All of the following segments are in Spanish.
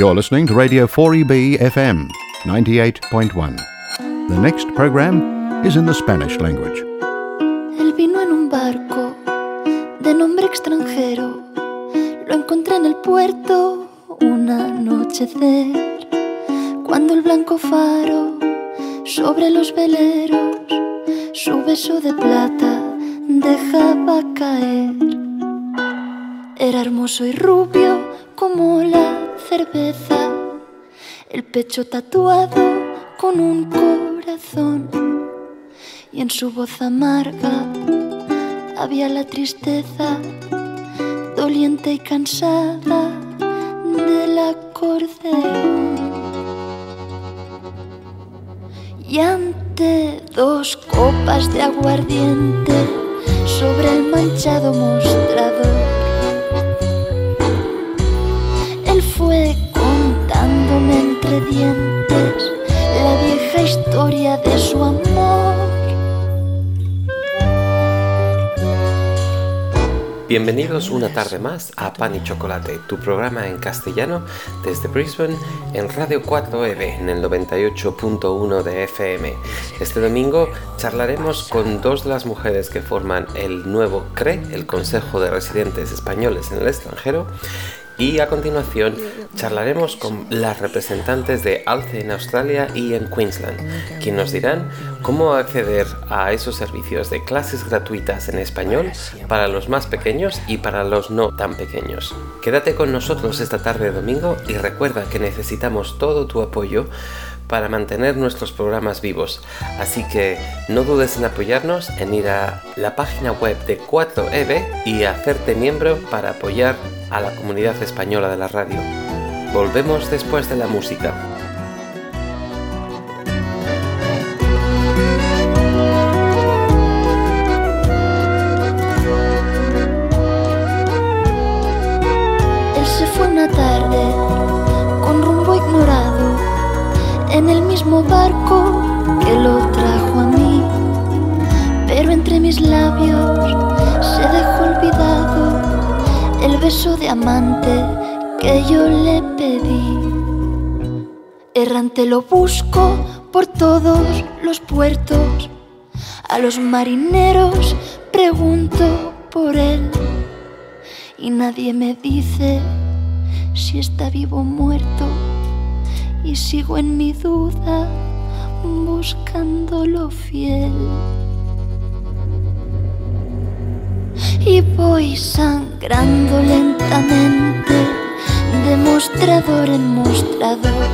You're listening to Radio 4EB FM 98.1. The next program is in the Spanish language. Él vino en un barco de nombre extranjero. Lo encontré en el puerto un anochecer. Cuando el blanco faro sobre los veleros su beso de plata dejaba caer. Era hermoso y rubio como la cerveza, el pecho tatuado con un corazón y en su voz amarga había la tristeza doliente y cansada del acordeón. Y ante dos copas de aguardiente sobre el manchado mostrador, fue contándome entre dientes la vieja historia de su amor. Bienvenidos una tarde más a Pan y Chocolate, tu programa en castellano desde Brisbane en Radio 4EB en el 98.1 de FM. Este domingo charlaremos con dos de las mujeres que forman el nuevo CRE, el Consejo de Residentes Españoles en el extranjero, y a continuación charlaremos con las representantes de ALCE en Australia y en Queensland, quienes nos dirán cómo acceder a esos servicios de clases gratuitas en español para los más pequeños y para los no tan pequeños. Quédate con nosotros esta tarde de domingo y recuerda que necesitamos todo tu apoyo para mantener nuestros programas vivos. Así que no dudes en apoyarnos, en ir a la página web de 4EB y hacerte miembro para apoyar a la comunidad española de la radio. Volvemos después de la música. Beso de amante que yo le pedí. Errante lo busco por todos los puertos, a los marineros pregunto por él y nadie me dice si está vivo o muerto y sigo en mi duda buscándolo fiel. Y voy sangrando lentamente de mostrador en mostrador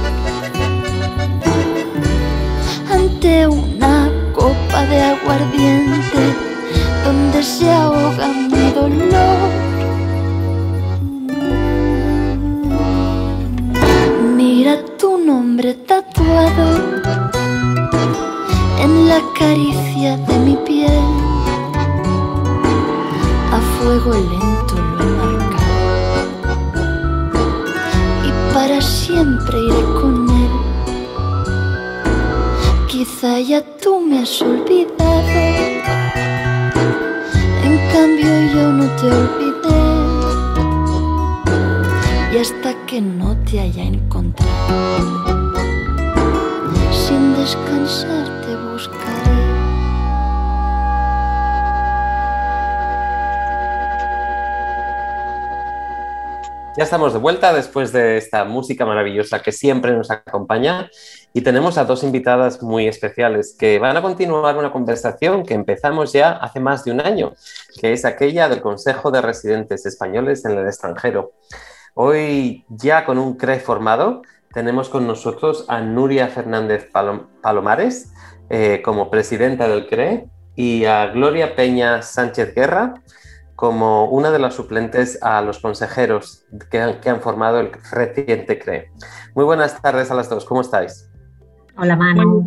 ante una copa de aguardiente donde se ahoga mi dolor. Mira tu nombre tatuado en la caricia de mi piel. Fuego lento lo he marcado y para siempre iré con él. Quizá ya tú me has olvidado, en cambio yo no te olvidé. Y hasta que no te haya encontrado, sin descansar te buscaré. Ya estamos de vuelta después de esta música maravillosa que siempre nos acompaña y tenemos a dos invitadas muy especiales que van a continuar una conversación que empezamos ya hace más de un año, que es aquella del Consejo de Residentes Españoles en el extranjero. Hoy ya con un CRE formado tenemos con nosotros a Nuria Fernández Palom Palomares eh, como presidenta del CRE y a Gloria Peña Sánchez Guerra como una de las suplentes a los consejeros que han, que han, formado el reciente CRE. Muy buenas tardes a las dos, ¿cómo estáis? Hola, Manu.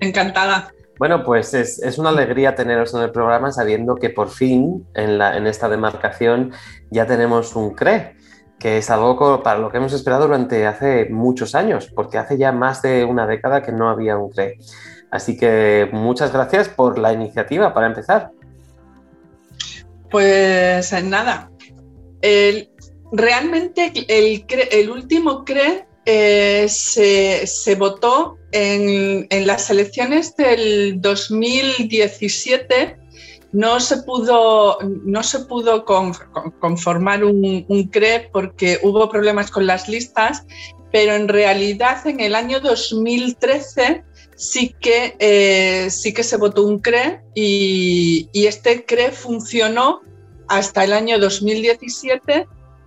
Encantada. Bueno, pues es, es, una alegría teneros en el programa sabiendo que por fin en, la, en esta demarcación ya tenemos un CRE, que es algo para lo que hemos esperado durante hace muchos años, porque hace ya más de una década que no había un CRE. Así que muchas gracias por la iniciativa para empezar. Pues nada, el, realmente el, último CRE eh, se, votó en, las elecciones del 2017. No se pudo, no se pudo conformar un, CRE porque hubo problemas con las listas, pero en realidad en el año 2013 sí que, eh, sí que se votó un CRE y, este CRE funcionó hasta el año 2017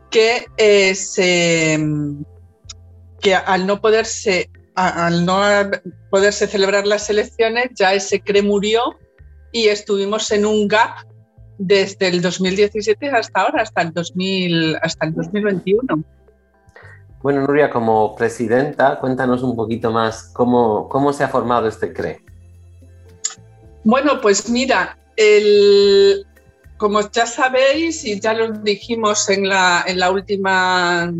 que, eh, se, que al no poderse al no poderse celebrar las elecciones ya ese CRE murió y estuvimos en un gap desde el 2017 hasta ahora, hasta el, 2000, hasta el 2021. Bueno, Nuria, como presidenta, cuéntanos un poquito más cómo, cómo se ha formado este CRE. Bueno, pues mira, el, como ya sabéis y ya lo dijimos en la, en la, última,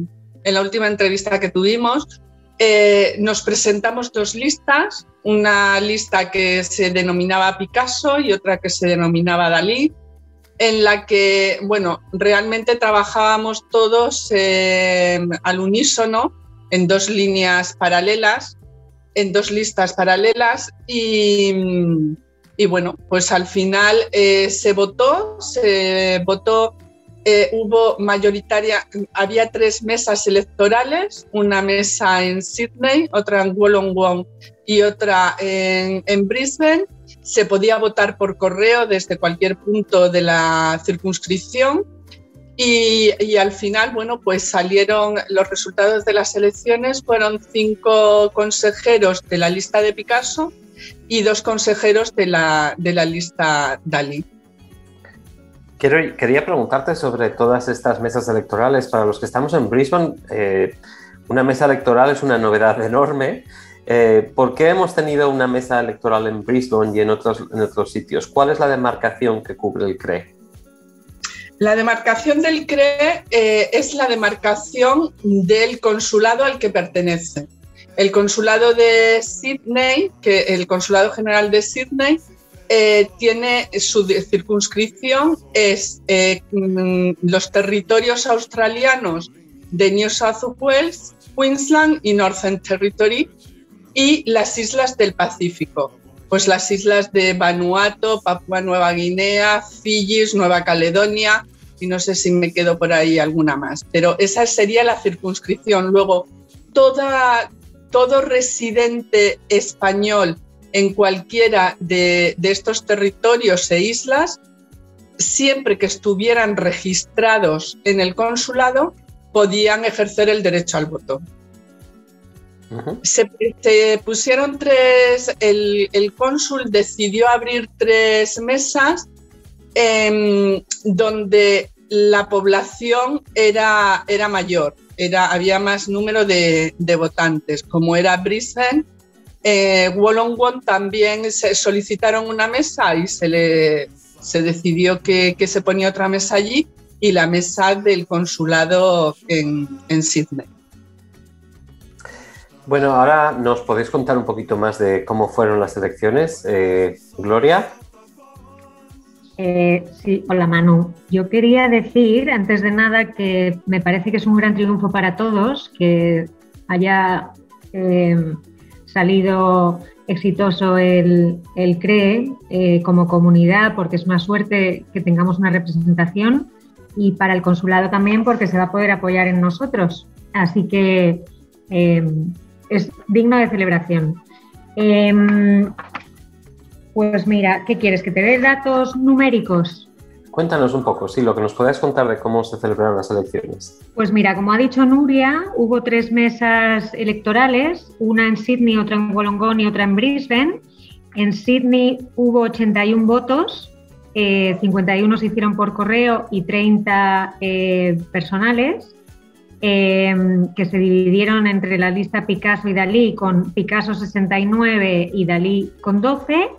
en la última entrevista que tuvimos, eh, nos presentamos dos listas, una lista que se denominaba Picasso y otra que se denominaba Dalí, en la que, bueno, realmente trabajábamos todos eh, al unísono en dos líneas paralelas, en dos listas paralelas y bueno, pues al final eh, se votó, se votó, eh, hubo mayoritaria, había tres mesas electorales, una mesa en Sydney, otra en Wollongong y otra en, Brisbane. Se podía votar por correo desde cualquier punto de la circunscripción. Y, al final, bueno, pues salieron los resultados de las elecciones, fueron cinco consejeros de la lista de Picasso y dos consejeros de la, de la lista Dalí. quería preguntarte sobre todas estas mesas electorales. Para los que estamos en Brisbane, eh, una mesa electoral es una novedad enorme. Eh, ¿Por qué hemos tenido una mesa electoral en Brisbane y en otros, sitios? ¿Cuál es la demarcación que cubre el CRE? La demarcación del CRE eh, es la demarcación del consulado al que pertenece. El consulado de Sydney, que el consulado general de Sydney, eh, tiene su circunscripción es mm, los territorios australianos de New South Wales, Queensland y Northern Territory y las islas del Pacífico, pues las islas de Vanuatu, Papua Nueva Guinea, Fiji, Nueva Caledonia y no sé si me quedo por ahí alguna más, pero esa sería la circunscripción. Luego, todo residente español en cualquiera de, estos territorios e islas, siempre que estuvieran registrados en el consulado, podían ejercer el derecho al voto. Se, pusieron tres, el, cónsul decidió abrir tres mesas em, donde la población era, era mayor había más número de, votantes, como era Brisbane. Eh, Wollongong también se solicitaron una mesa y se, le, se decidió que, se ponía otra mesa allí y la mesa del consulado en, en Sydney. Bueno, ahora nos podéis contar un poquito más de cómo fueron las elecciones. Eh, Gloria. Eh, sí, hola Manu. Yo quería decir, antes de nada, que me parece que es un gran triunfo para todos que haya eh, salido exitoso el, CRE eh, como comunidad, porque es más suerte que tengamos una representación y para el consulado también porque se va a poder apoyar en nosotros. Así que es digno de celebración. Pues mira, ¿qué quieres? ¿Que te dé datos numéricos? Cuéntanos un poco, sí, lo que nos puedas contar de cómo se celebraron las elecciones. Pues mira, como ha dicho Nuria, hubo tres mesas electorales, una en Sydney, otra en Wollongong y otra en Brisbane. En Sydney hubo 81 votos, 51 eh, se hicieron por correo y 30 eh, personales, eh, que se dividieron entre la lista Picasso y Dalí, con Picasso 69 y Dalí con 12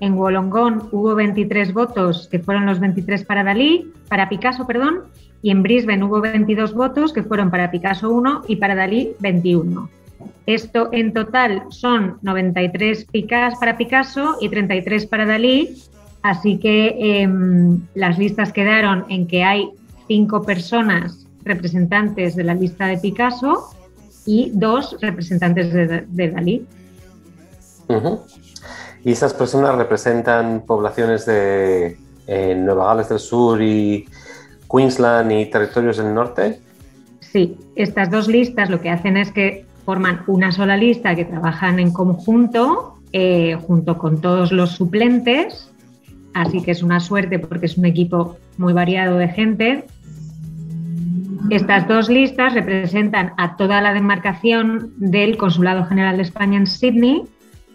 en Wollongong hubo 23 votos, que fueron los 23 para Dalí, para Picasso, perdón, y en Brisbane hubo 22 votos, que fueron para Picasso 1 y para Dalí 21. Esto en total son 93 picas para Picasso y 33 para Dalí, así que em, las listas quedaron en que hay cinco personas representantes de la lista de Picasso y dos representantes de, Dalí. ¿Y esas personas representan poblaciones de eh, Nueva Gales del Sur y Queensland y territorios del norte? Sí, estas dos listas lo que hacen es que forman una sola lista que trabajan en conjunto eh, junto con todos los suplentes, así que es una suerte porque es un equipo muy variado de gente. Estas dos listas representan a toda la demarcación del Consulado General de España en Sydney,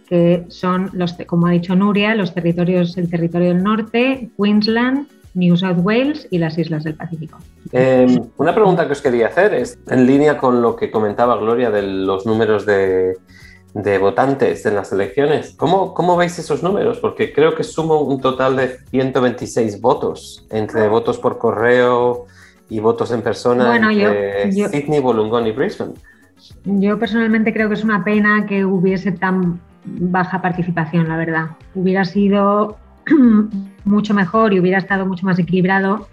que son los, como ha dicho Nuria, los territorios, el territorio del norte, Queensland, New South Wales y las islas del Pacífico. Em, una pregunta que os quería hacer es en línea con lo que comentaba Gloria de los números de, votantes en las elecciones. ¿Cómo, ¿Cómo, veis esos números? Porque creo que sumo un total de 126 votos entre votos por correo y votos en persona bueno, entre Sydney, Wollongong y Brisbane. Yo personalmente creo que es una pena que hubiese tan baja participación, la verdad. Hubiera sido mucho mejor y hubiera estado mucho más equilibrado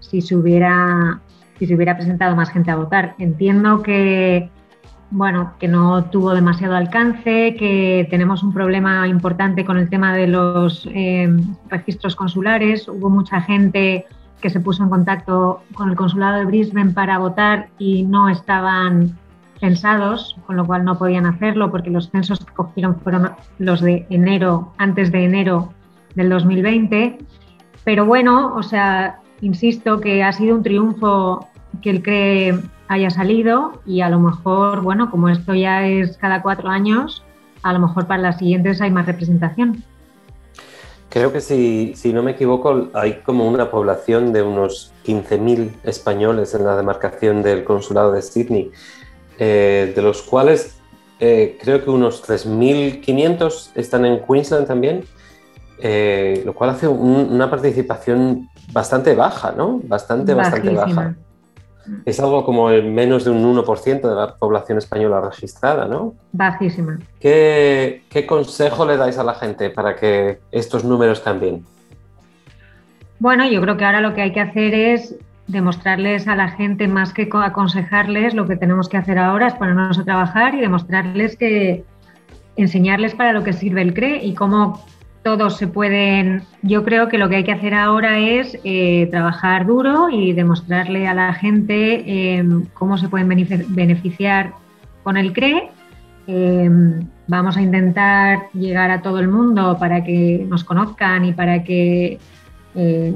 si se hubiera, si se hubiera presentado más gente a votar. Entiendo que bueno, que no tuvo demasiado alcance, que tenemos un problema importante con el tema de los eh, registros consulares. Hubo mucha gente que se puso en contacto con el consulado de Brisbane para votar y no estaban censados, con lo cual no podían hacerlo porque los censos que cogieron fueron los de enero, antes de enero del 2020. Pero bueno, o sea, insisto que ha sido un triunfo que el CRE haya salido y a lo mejor, bueno, como esto ya es cada cuatro años, a lo mejor para las siguientes hay más representación. Creo que si, si no me equivoco, hay como una población de unos 15.000 españoles en la demarcación del consulado de Sydney, eh, de los cuales eh, creo que unos 3.500 están en Queensland también, eh, lo cual hace una participación bastante baja, ¿no? Bastante, bastante baja. Es algo como el menos de un 1% de la población española registrada, ¿no? Bajísima. ¿Qué, consejo le dais a la gente para que estos números cambien? Bueno, yo creo que ahora lo que hay que hacer es demostrarles a la gente más que aconsejarles, lo que tenemos que hacer ahora es ponernos a trabajar y demostrarles que enseñarles para lo que sirve el CRE y cómo todos se pueden, yo creo que lo que hay que hacer ahora es eh, trabajar duro y demostrarle a la gente em, cómo se pueden beneficiar con el CRE. Em, vamos a intentar llegar a todo el mundo para que nos conozcan y para que, eh,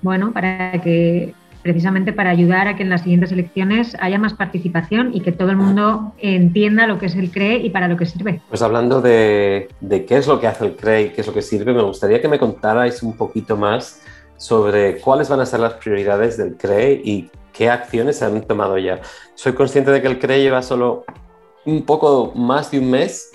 bueno, para que precisamente para ayudar a que en las siguientes elecciones haya más participación y que todo el mundo entienda lo que es el CRE y para lo que sirve. Pues hablando de, qué es lo que hace el CRE y qué es lo que sirve, me gustaría que me contarais un poquito más sobre cuáles van a ser las prioridades del CRE y qué acciones se han tomado ya. Soy consciente de que el CRE lleva solo un poco más de un mes,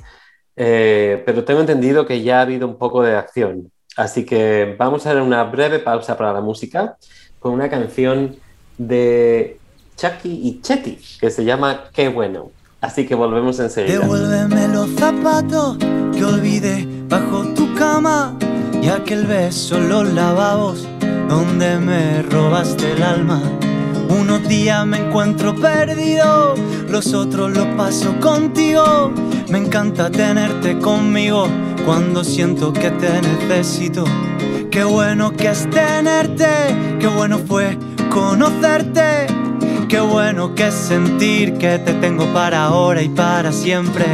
eh, pero tengo entendido que ya ha habido un poco de acción. Así que vamos a hacer una breve pausa para la música con una canción de Chucky y Chetty que se llama Qué bueno. Así que volvemos enseguida. Devuélveme los zapatos que olvidé bajo tu cama y aquel beso en los lavabos donde me robaste el alma. Unos días me encuentro perdido, los otros los paso contigo. Me encanta tenerte conmigo cuando siento que te necesito. Qué bueno que es tenerte, qué bueno fue conocerte, qué bueno que es sentir que te tengo para ahora y para siempre.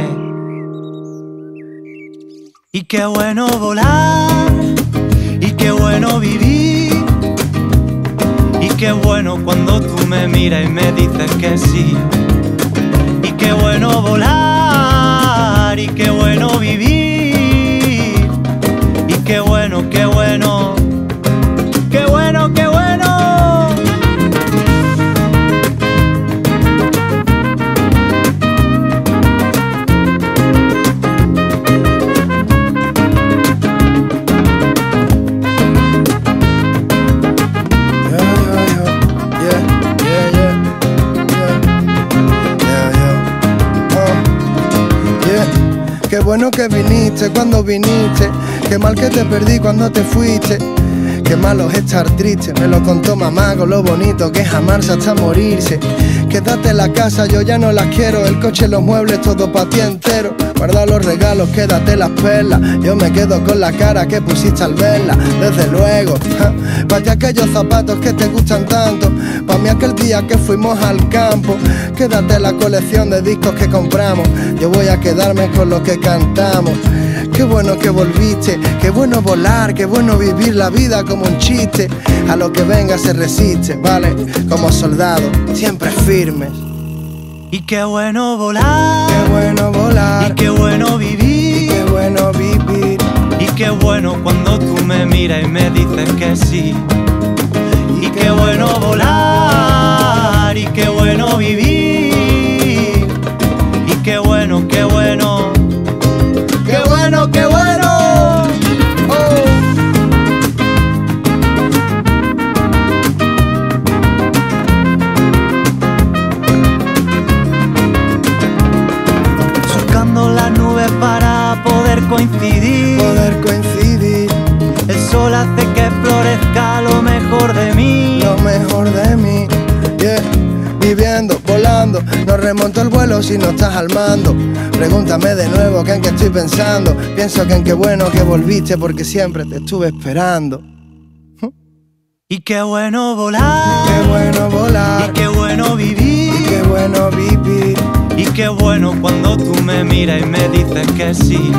Y qué bueno volar, y qué bueno vivir, y qué bueno cuando tú me miras y me dices que sí. Y qué bueno volar, y qué bueno vivir, y qué bueno, qué bueno bueno que viniste cuando viniste, qué mal que te perdí cuando te fuiste. Qué malo es estar triste, me lo contó mamá con lo bonito que es amarse hasta morirse. Quédate en la casa, yo ya no las quiero. El coche, los muebles, todo para ti entero. Guarda los regalos, quédate las perlas. Yo me quedo con la cara que pusiste al verla, desde luego. Para ti aquellos zapatos que te gustan tanto. Para mí aquel día que fuimos al campo. Quédate la colección de discos que compramos. Yo voy a quedarme con lo que cantamos. Qué bueno que volviste, qué bueno volar, qué bueno vivir la vida como un chiste. A lo que venga se resiste, ¿vale? Como soldado, siempre firmes. Y qué bueno volar, qué bueno volar. Y qué bueno vivir, y qué bueno vivir. Y qué bueno cuando tú me miras y me dices que sí. Y qué bueno volar, y qué bueno vivir. Qué bueno. Oh. Surcando las nubes para poder coincidir. Poder coincidir. El sol hace que florezca lo mejor de mí. Lo mejor de mí. Volando. No remonto el vuelo si no estás al mando. Pregúntame de nuevo que en qué estoy pensando. Pienso que en qué bueno que volviste porque siempre te estuve esperando. Y qué bueno volar. Qué bueno volar. Y qué bueno vivir. Y qué bueno vivir. Y qué bueno cuando tú me miras y me dices que sí.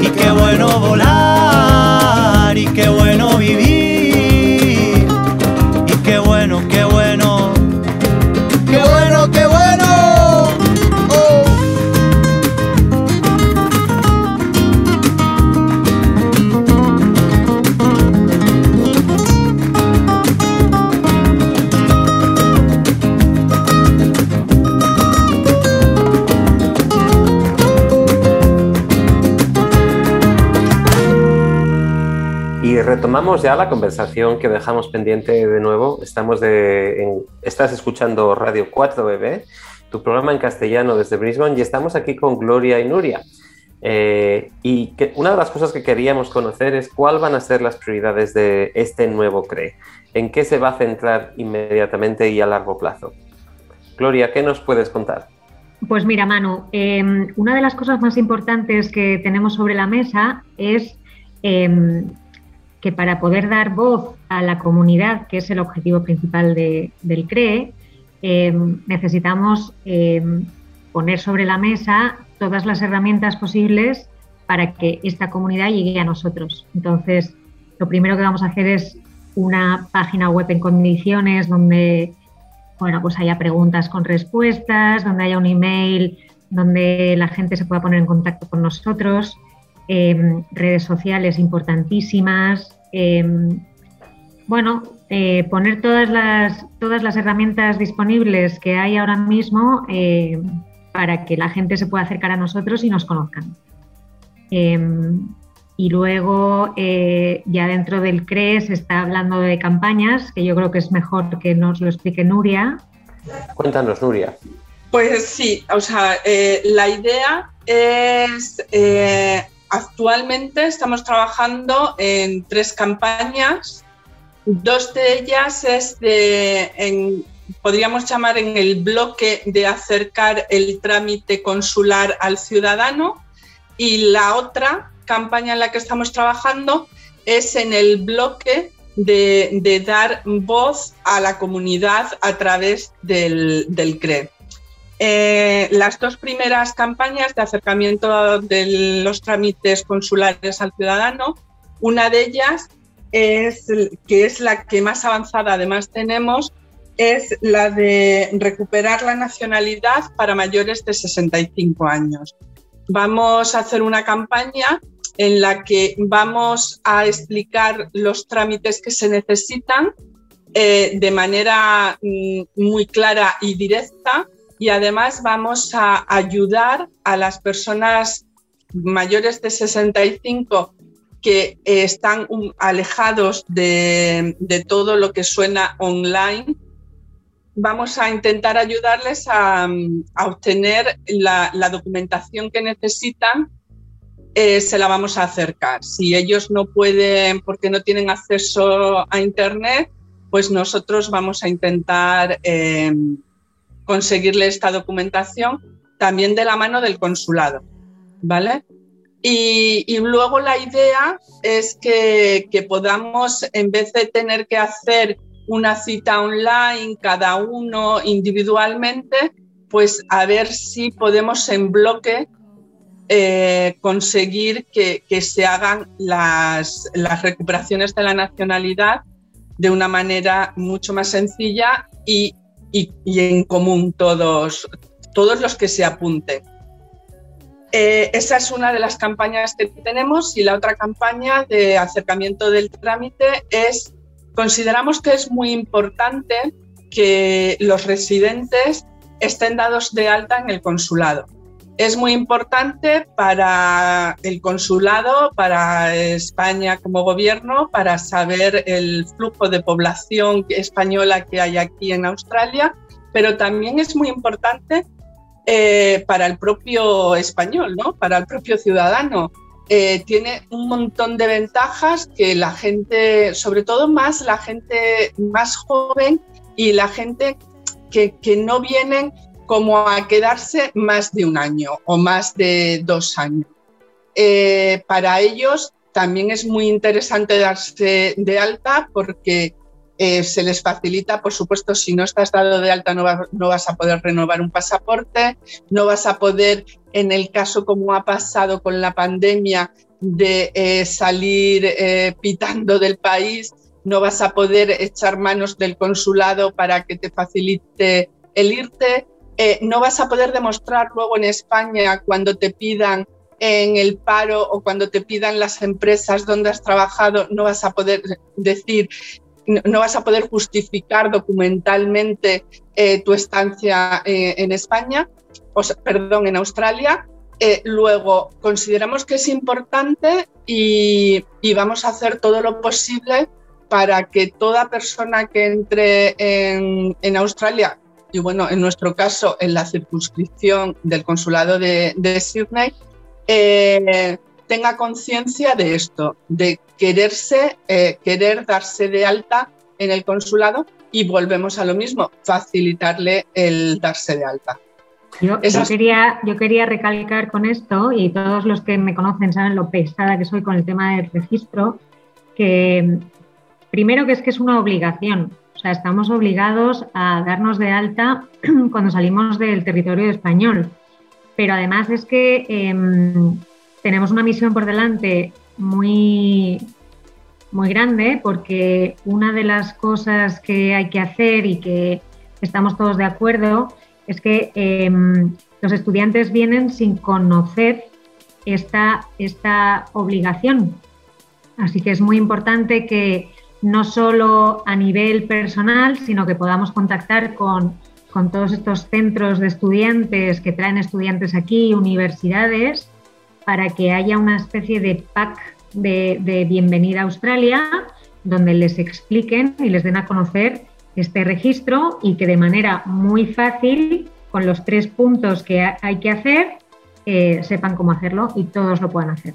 Y qué bueno volar. Y qué bueno vivir. Retomamos ya la conversación que dejamos pendiente de nuevo. Estamos de, estás escuchando Radio 4BB, tu programa en castellano desde Brisbane, y estamos aquí con Gloria y Nuria. Eh, y una de las cosas que queríamos conocer es cuáles van a ser las prioridades de este nuevo CRE. ¿En qué se va a centrar inmediatamente y a largo plazo? Gloria, ¿qué nos puedes contar? Pues mira, Manu, eh, una de las cosas más importantes que tenemos sobre la mesa es eh, que para poder dar voz a la comunidad, que es el objetivo principal del CRE, eh, necesitamos eh, poner sobre la mesa todas las herramientas posibles para que esta comunidad llegue a nosotros. Entonces, lo primero que vamos a hacer es una página web en condiciones donde bueno, pues haya preguntas con respuestas, donde haya un email, donde la gente se pueda poner en contacto con nosotros. Em, redes sociales importantísimas. Em, bueno, eh, poner todas las, todas las herramientas disponibles que hay ahora mismo em, para que la gente se pueda acercar a nosotros y nos conozcan. y luego, eh, ya dentro del CRE se está hablando de campañas, que yo creo que es mejor que nos lo explique Nuria. Cuéntanos, Nuria. Pues sí, o sea, eh, la idea es Actualmente estamos trabajando en tres campañas. Dos de ellas es de, podríamos llamar en el bloque de acercar el trámite consular al ciudadano y la otra campaña en la que estamos trabajando es en el bloque de, dar voz a la comunidad a través del, del. Eh, las dos primeras campañas de acercamiento de los trámites consulares al ciudadano, una de ellas es que es la que más avanzada además tenemos, es la de recuperar la nacionalidad para mayores de 65 años. Vamos a hacer una campaña en la que vamos a explicar los trámites que se necesitan eh, de manera mm, muy clara y directa y además vamos a ayudar a las personas mayores de 65 que están alejados de, todo lo que suena online. Vamos a intentar ayudarles a, obtener la, documentación que necesitan eh, se la vamos a acercar. Si ellos no pueden porque no tienen acceso a Internet, pues nosotros vamos a intentar em, conseguirle esta documentación también de la mano del consulado, ¿vale? Y, luego la idea es que, podamos, en vez de tener que hacer una cita online cada uno individualmente, pues a ver si podemos en bloque eh, conseguir que, se hagan las, recuperaciones de la nacionalidad de una manera mucho más sencilla y, en común todos, todos los que se apunten. Eh, esa es una de las campañas que tenemos y la otra campaña de acercamiento del trámite es, consideramos que es muy importante que los residentes estén dados de alta en el consulado. Es muy importante para el consulado, para España como gobierno, para saber el flujo de población española que hay aquí en Australia, pero también es muy importante eh, para el propio español, ¿no? para el propio ciudadano. Eh, tiene un montón de ventajas que la gente, sobre todo más la gente más joven y la gente que, que no vienen como a quedarse más de un año o más de dos años. Eh, para ellos también es muy interesante darse de alta porque eh, se les facilita, por supuesto, si no estás dado de alta no, vas a poder renovar un pasaporte, no vas a poder, en el caso como ha pasado con la pandemia, de eh, salir pitando del país, no vas a poder echar manos del consulado para que te facilite el irte. Eh, no vas a poder demostrar luego en España cuando te pidan en el paro o cuando te pidan las empresas donde has trabajado, no vas a poder decir, no, vas a poder justificar documentalmente eh, tu estancia eh, en España, o perdón, en Australia. luego, consideramos que es importante y, vamos a hacer todo lo posible para que toda persona que entre en, en Australia y bueno, en nuestro caso, en la circunscripción del consulado de, Sydney, eh, tenga conciencia de esto, de quererse, eh, querer darse de alta en el consulado y volvemos a lo mismo, facilitarle el darse de alta. Yo, quería, yo quería recalcar con esto, y todos los que me conocen saben lo pesada que soy con el tema del registro, que primero que es que es una obligación, estamos obligados a darnos de alta cuando salimos del territorio español. Pero además es que em, tenemos una misión por delante muy, muy grande porque una de las cosas que hay que hacer y que estamos todos de acuerdo es que em, los estudiantes vienen sin conocer esta, esta obligación. Así que es muy importante que no solo a nivel personal, sino que podamos contactar con, todos estos centros de estudiantes que traen estudiantes aquí, universidades, para que haya una especie de pack de, de, bienvenida a Australia, donde les expliquen y les den a conocer este registro y que de manera muy fácil, con los tres puntos que hay que hacer, eh, sepan cómo hacerlo y todos lo puedan hacer.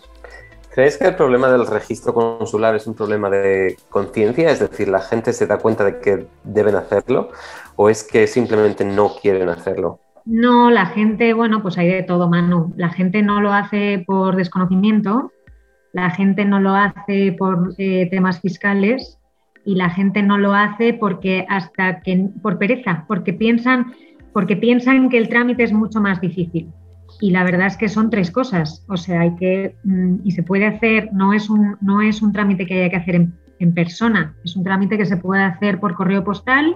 ¿Crees que el problema del registro consular es un problema de conciencia? Es decir, ¿la gente se da cuenta de que deben hacerlo? ¿O es que simplemente no quieren hacerlo? No, la gente, bueno, pues hay de todo, Manu. La gente no lo hace por desconocimiento, la gente no lo hace por eh, temas fiscales y la gente no lo hace porque hasta que por pereza, porque piensan, porque piensan que el trámite es mucho más difícil. Y la verdad es que son tres cosas. O sea, hay que, mm, y se puede hacer, no es un, no es un trámite que haya que hacer en, persona, es un trámite que se puede hacer por correo postal.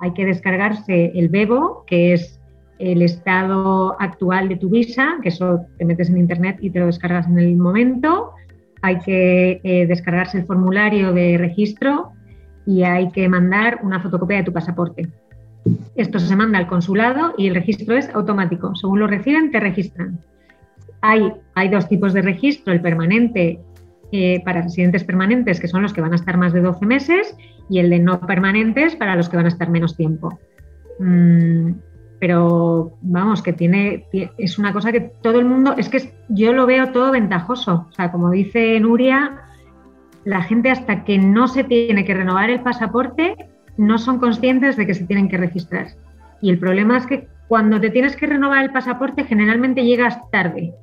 Hay que descargarse el BEBO, que es el estado actual de tu visa, que eso te metes en internet y te lo descargas en el momento. Hay que eh, descargarse el formulario de registro y hay que mandar una fotocopia de tu pasaporte. Esto se manda al consulado y el registro es automático. Según lo reciben, te registran. Hay, hay dos tipos de registro, el permanente eh, para residentes permanentes, que son los que van a estar más de 12 meses, y el de no permanentes para los que van a estar menos tiempo. Mm, pero vamos, que tiene, es una cosa que todo el mundo, es que yo lo veo todo ventajoso. O sea, como dice Nuria, la gente hasta que no se tiene que renovar el pasaporte, no son conscientes de que se tienen que registrar. Y el problema es que cuando te tienes que renovar el pasaporte, generalmente llegas tarde,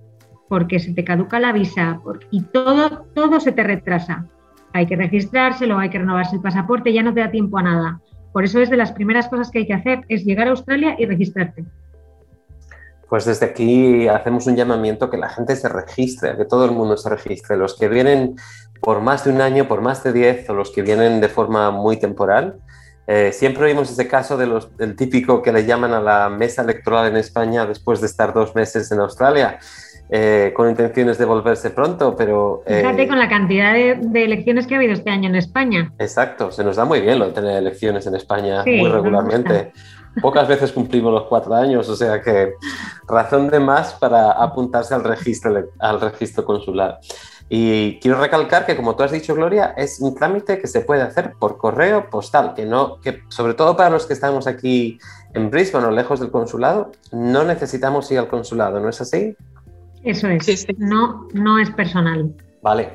porque se te caduca la visa y todo, todo se te retrasa. Hay que registrárselo, hay que renovarse el pasaporte, ya no te da tiempo a nada. Por eso es de las primeras cosas que hay que hacer, es llegar a Australia y registrarte. Pues desde aquí hacemos un llamamiento que la gente se registre, que todo el mundo se registre. Los que vienen por más de un año, por más de diez, o los que vienen de forma muy temporal. Eh, siempre oímos ese caso de los, del típico que le llaman a la mesa electoral en España después de estar dos meses en Australia. Eh, con intenciones de volverse pronto, pero... Eh, Fíjate con la cantidad de, elecciones que ha habido este año en España. Exacto, se nos da muy bien lo de tener elecciones en España muy regularmente. Pocas veces cumplimos los cuatro años, o sea que razón de más para apuntarse al registro, al registro consular. Y quiero recalcar que, como tú has dicho, Gloria, es un trámite que se puede hacer por correo postal, que no, que sobre todo para los que estamos aquí en Brisbane o lejos del consulado, no necesitamos ir al consulado, ¿no es así? Eso es, No, no es personal. Vale,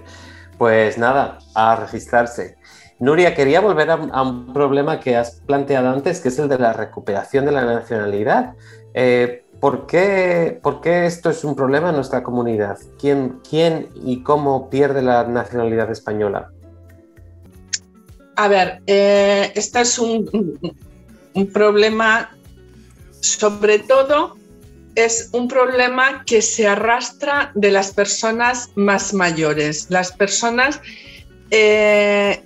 pues nada, a registrarse. Nuria, quería volver a, un problema que has planteado antes, que es el de la recuperación de la nacionalidad. Eh, ¿por, qué, esto es un problema en nuestra comunidad? ¿Quién, quién y cómo pierde la nacionalidad española? A ver, eh, este es un, un problema sobre todo es un problema que se arrastra de las personas más mayores. Las personas, eh,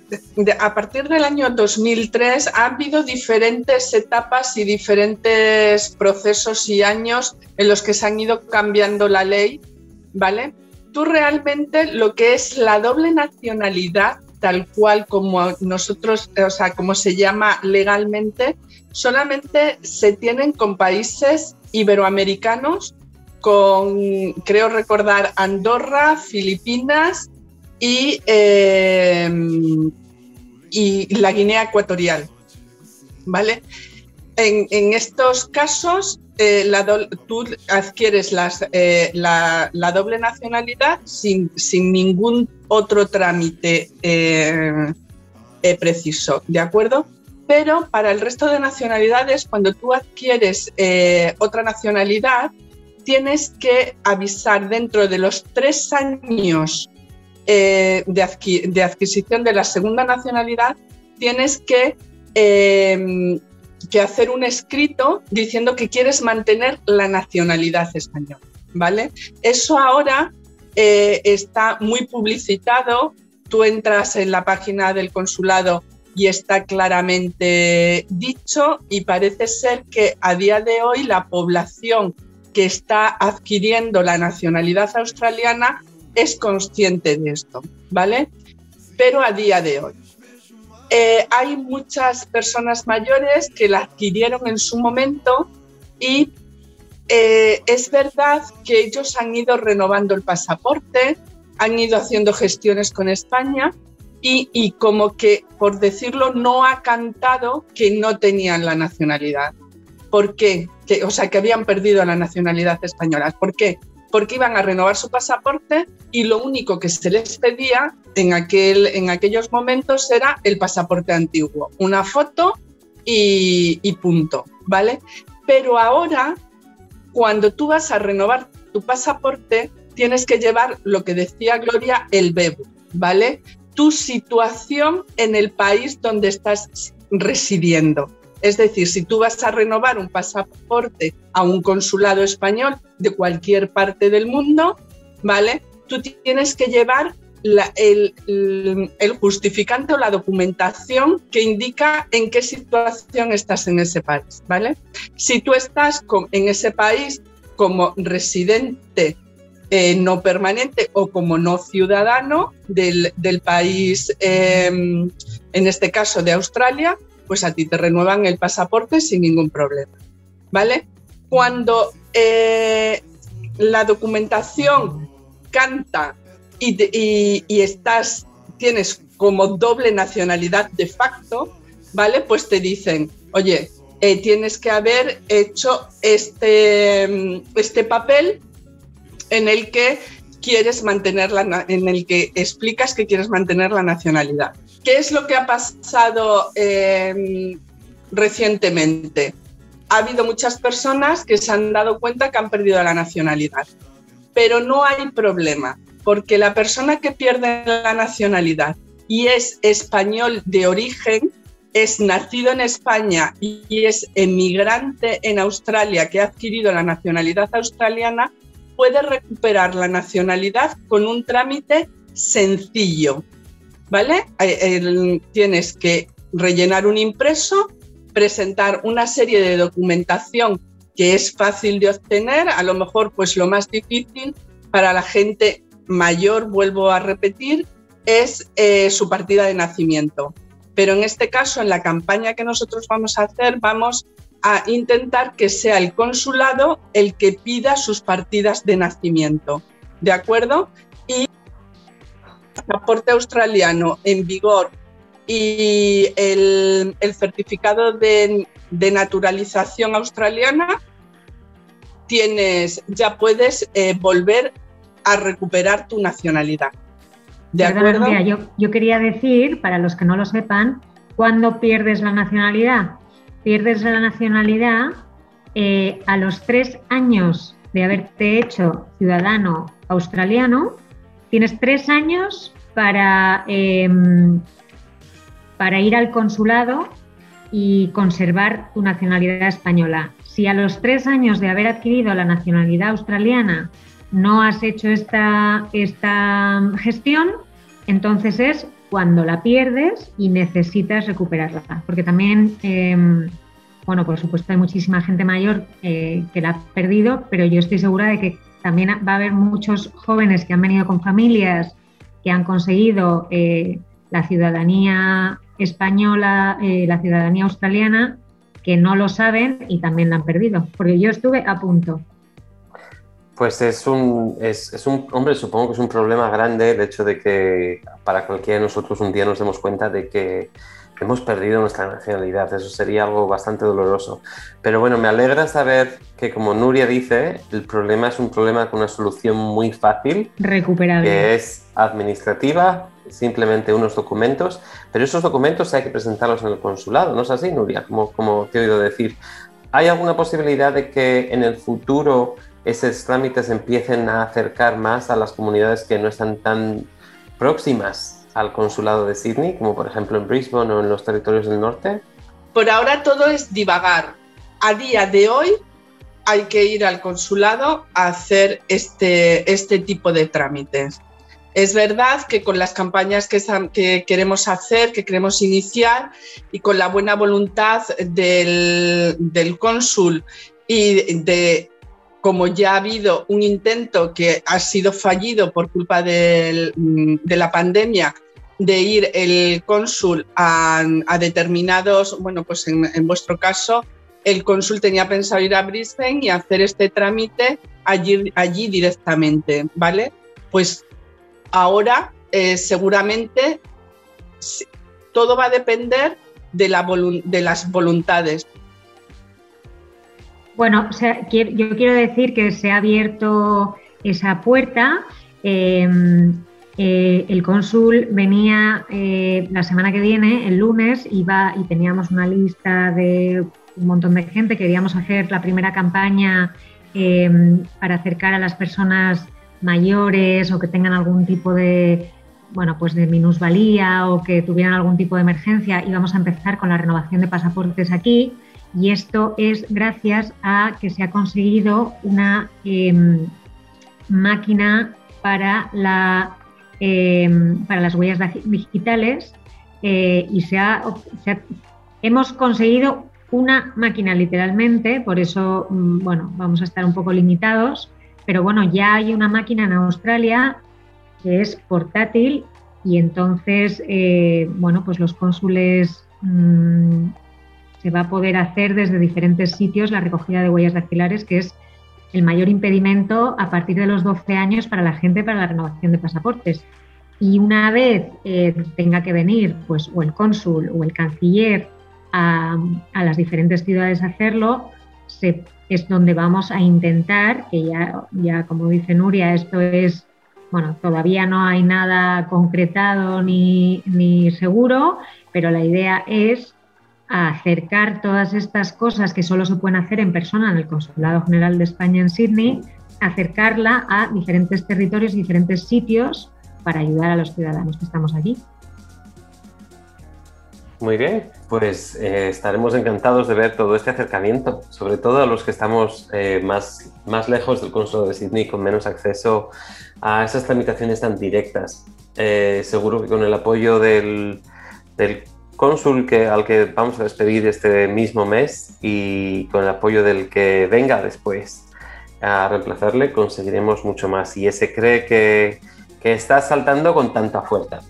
a partir del año 2003, ha habido diferentes etapas y diferentes procesos y años en los que se han ido cambiando la ley, ¿vale? Tú realmente lo que es la doble nacionalidad, tal cual como nosotros, o sea, como se llama legalmente, solamente se tienen con países iberoamericanos con, creo recordar, Andorra, Filipinas y, eh, y la Guinea Ecuatorial. ¿Vale? En, estos casos, eh, tú adquieres eh, la, doble nacionalidad sin, sin ningún otro trámite preciso, ¿de acuerdo? pero para el resto de nacionalidades, cuando tú adquieres otra nacionalidad, tienes que avisar dentro de los tres años eh, de, adquisición de la segunda nacionalidad, tienes que, em, que hacer un escrito diciendo que quieres mantener la nacionalidad española. ¿vale? Eso ahora eh, está muy publicitado. Tú entras en la página del consulado y está claramente dicho y parece ser que a día de hoy la población que está adquiriendo la nacionalidad australiana es consciente de esto, ¿vale? Pero a día de hoy. Eh, hay muchas personas mayores que la adquirieron en su momento y eh, es verdad que ellos han ido renovando el pasaporte, han ido haciendo gestiones con España, y, como que, por decirlo, no ha cantado que no tenían la nacionalidad. ¿Por qué? Que, o sea, que habían perdido la nacionalidad española. ¿Por qué? Porque iban a renovar su pasaporte y lo único que se les pedía en, aquel, en aquellos momentos era el pasaporte antiguo, una foto y, punto, ¿vale? Pero ahora, cuando tú vas a renovar tu pasaporte, tienes que llevar lo que decía Gloria, el BEBU, ¿vale? tu situación en el país donde estás residiendo. Es decir, si tú vas a renovar un pasaporte a un consulado español de cualquier parte del mundo, ¿vale? Tú tienes que llevar el, justificante o la documentación que indica en qué situación estás en ese país, ¿vale? Si tú estás en ese país como residente eh, no permanente o como no ciudadano del, país, em, en este caso de Australia, pues a ti te renuevan el pasaporte sin ningún problema. ¿Vale? Cuando eh, la documentación canta y, estás, tienes como doble nacionalidad de facto, ¿vale? Pues te dicen, oye, eh, tienes que haber hecho este, este papel en el que quieres mantener la, en el que explicas que quieres mantener la nacionalidad. ¿Qué es lo que ha pasado em, recientemente? Ha habido muchas personas que se han dado cuenta que han perdido la nacionalidad, pero no hay problema, porque la persona que pierde la nacionalidad y es español de origen, es nacido en España y es emigrante en Australia que ha adquirido la nacionalidad australiana, puede recuperar la nacionalidad con un trámite sencillo. ¿Vale? Eh, tienes que rellenar un impreso, presentar una serie de documentación que es fácil de obtener, a lo mejor pues lo más difícil para la gente mayor, vuelvo a repetir, es eh, su partida de nacimiento. Pero en este caso, en la campaña que nosotros vamos a hacer, vamos a intentar que sea el consulado el que pida sus partidas de nacimiento. ¿De acuerdo? Y el pasaporte australiano en vigor y el, certificado de, naturalización australiana, tienes, ya puedes eh, volver a recuperar tu nacionalidad. ¿De acuerdo? yo, yo quería decir, para los que no lo sepan, ¿cuándo pierdes la nacionalidad? Pierdes la nacionalidad eh, a los tres años de haberte hecho ciudadano australiano, tienes tres años para, em, para ir al consulado y conservar tu nacionalidad española. Si a los tres años de haber adquirido la nacionalidad australiana no has hecho esta, esta gestión, entonces es cuando la pierdes y necesitas recuperarla. Porque también, em, bueno, por supuesto hay muchísima gente mayor eh, que la ha perdido, pero yo estoy segura de que también va a haber muchos jóvenes que han venido con familias, que han conseguido eh, la ciudadanía española, eh, la ciudadanía australiana, que no lo saben y también la han perdido. Porque yo estuve a punto. Pues es un, es, es, un, hombre, supongo que es un problema grande el hecho de que para cualquiera de nosotros un día nos demos cuenta de que hemos perdido nuestra nacionalidad. Eso sería algo bastante doloroso. Pero bueno, me alegra saber que, como Nuria dice, el problema es un problema con una solución muy fácil. Recuperable. Que es administrativa, simplemente unos documentos. Pero esos documentos hay que presentarlos en el consulado, ¿no es así, Nuria? Como, como te he oído decir. ¿Hay alguna posibilidad de que en el futuro esos trámites empiecen a acercar más a las comunidades que no están tan próximas al consulado de Sydney, como por ejemplo en Brisbane o en los territorios del norte? Por ahora todo es divagar. A día de hoy hay que ir al consulado a hacer este, este tipo de trámites. Es verdad que con las campañas que, que, queremos hacer, que queremos iniciar y con la buena voluntad del, del cónsul y de como ya ha habido un intento que ha sido fallido por culpa de la pandemia de ir el cónsul a, determinados, bueno, pues en, vuestro caso, el cónsul tenía pensado ir a Brisbane y hacer este trámite allí, allí directamente, ¿vale? Pues ahora eh, seguramente todo va a depender de las voluntades. Bueno, yo quiero decir que se ha abierto esa puerta. Em, eh, el cónsul venía eh, la semana que viene, el lunes, iba y teníamos una lista de un montón de gente. Queríamos hacer la primera campaña em, para acercar a las personas mayores o que tengan algún tipo de bueno, pues de minusvalía o que tuvieran algún tipo de emergencia. Íbamos a empezar con la renovación de pasaportes aquí y esto es gracias a que se ha conseguido una em, máquina para, la, em, para las huellas digitales eh, y se ha, hemos conseguido una máquina literalmente, por eso mm, bueno, vamos a estar un poco limitados, pero bueno, ya hay una máquina en Australia que es portátil y entonces, eh, bueno, pues los cónsules mm, se va a poder hacer desde diferentes sitios la recogida de huellas dactilares, que es el mayor impedimento a partir de los 12 años para la gente para la renovación de pasaportes. Y una vez eh, tenga que venir, pues, o el cónsul o el canciller a, las diferentes ciudades a hacerlo, es donde vamos a intentar, que ya, ya como dice Nuria, esto es, bueno, todavía no hay nada concretado ni, ni seguro, pero la idea es acercar todas estas cosas que solo se pueden hacer en persona en el Consulado General de España en Sydney, acercarla a diferentes territorios, diferentes sitios para ayudar a los ciudadanos que estamos allí. Muy bien, pues eh, estaremos encantados de ver todo este acercamiento, sobre todo a los que estamos eh, más, más lejos del consulado de Sydney, con menos acceso a esas tramitaciones tan directas. Eh, seguro que con el apoyo del, del cónsul que, al que vamos a despedir este mismo mes y con el apoyo del que venga después a reemplazarle, conseguiremos mucho más. Y ese cree que, que está saltando con tanta fuerza.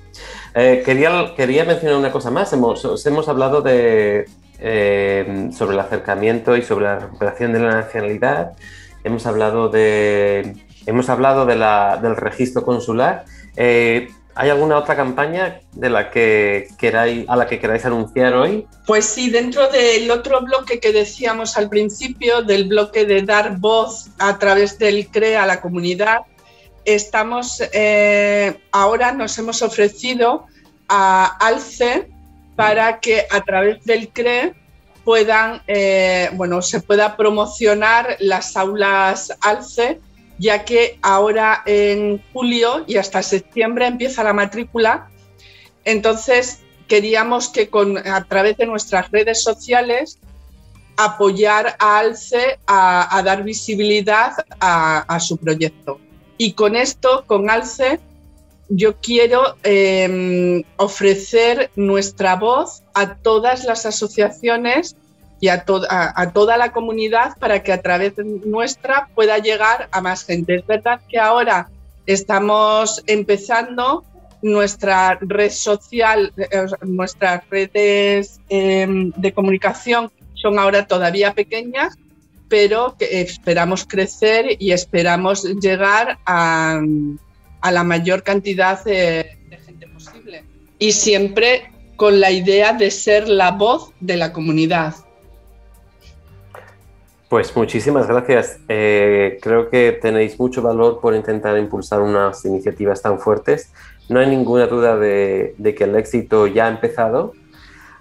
Eh, quería, quería mencionar una cosa más. Hemos, hemos hablado de, eh, sobre el acercamiento y sobre la recuperación de la nacionalidad. Hemos hablado, de, hemos hablado de la, del registro consular. Eh, ¿Hay alguna otra campaña de la que queráis, a la que queráis anunciar hoy? Pues sí, dentro del otro bloque que decíamos al principio, del bloque de dar voz a través del CRE a la comunidad, estamos eh, ahora nos hemos ofrecido a ALCE para que a través del CRE puedan, eh, bueno, se pueda promocionar las aulas ALCE, ya que ahora en julio y hasta septiembre empieza la matrícula. Entonces, queríamos que a través de nuestras redes sociales apoyar a ALCE a, dar visibilidad a su proyecto. Y con esto, con ALCE, yo quiero em, ofrecer nuestra voz a todas las asociaciones y a, a, toda la comunidad para que a través de nuestra pueda llegar a más gente. Es verdad que ahora estamos empezando nuestra red social, eh, nuestras redes em, de comunicación son ahora todavía pequeñas, pero esperamos crecer y esperamos llegar a, la mayor cantidad de, gente posible. Y siempre con la idea de ser la voz de la comunidad. Pues muchísimas gracias. Eh, creo que tenéis mucho valor por intentar impulsar unas iniciativas tan fuertes. No hay ninguna duda de, que el éxito ya ha empezado,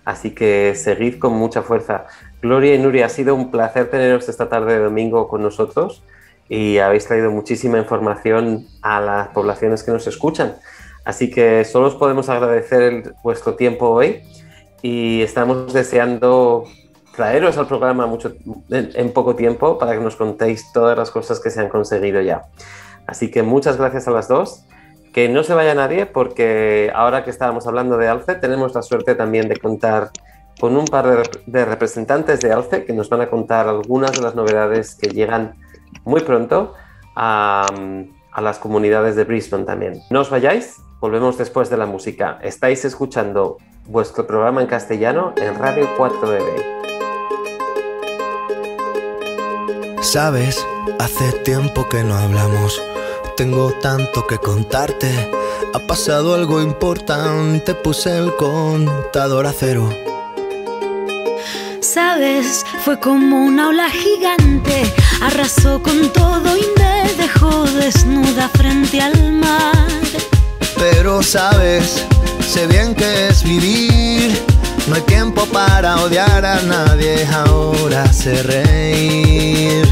así que seguid con mucha fuerza. Gloria y Nuria, ha sido un placer teneros esta tarde de domingo con nosotros y habéis traído muchísima información a las poblaciones que nos escuchan. Así que solo os podemos agradecer vuestro tiempo hoy y estamos deseando traeros al programa mucho, en, poco tiempo para que nos contéis todas las cosas que se han conseguido ya. Así que muchas gracias a las dos. Que no se vaya nadie porque ahora que estábamos hablando de Alce tenemos la suerte también de contar con un par de, representantes de ALCE que nos van a contar algunas de las novedades que llegan muy pronto a, a las comunidades de Brisbane también. No os vayáis, volvemos después de la música. Estáis escuchando vuestro programa en castellano en Radio 4EB. Sabes, hace tiempo que no hablamos. Tengo tanto que contarte. Ha pasado algo importante, puse el contador a cero sabes, fue como una ola gigante, arrasó con todo y me dejó desnuda frente al mar. Pero sabes, sé bien que es vivir, no hay tiempo para odiar a nadie, ahora sé reír.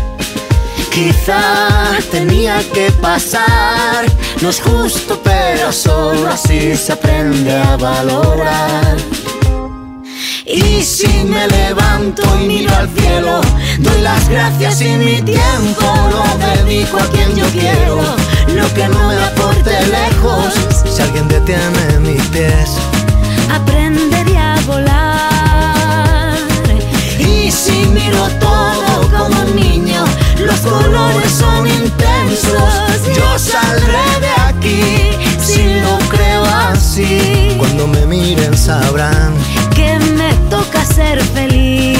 Quizá tenía que pasar, no es justo, pero solo así se aprende a valorar. Y si me levanto y miro al cielo, doy las gracias y mi tiempo lo dedico a quien yo quiero. Lo que no me aporte lejos, si alguien detiene mis pies, aprendería a volar. Y si miro todo como niño, los colores son intensos. Yo saldré de aquí si lo creo así. Cuando me miren sabrán que me toca ser feliz.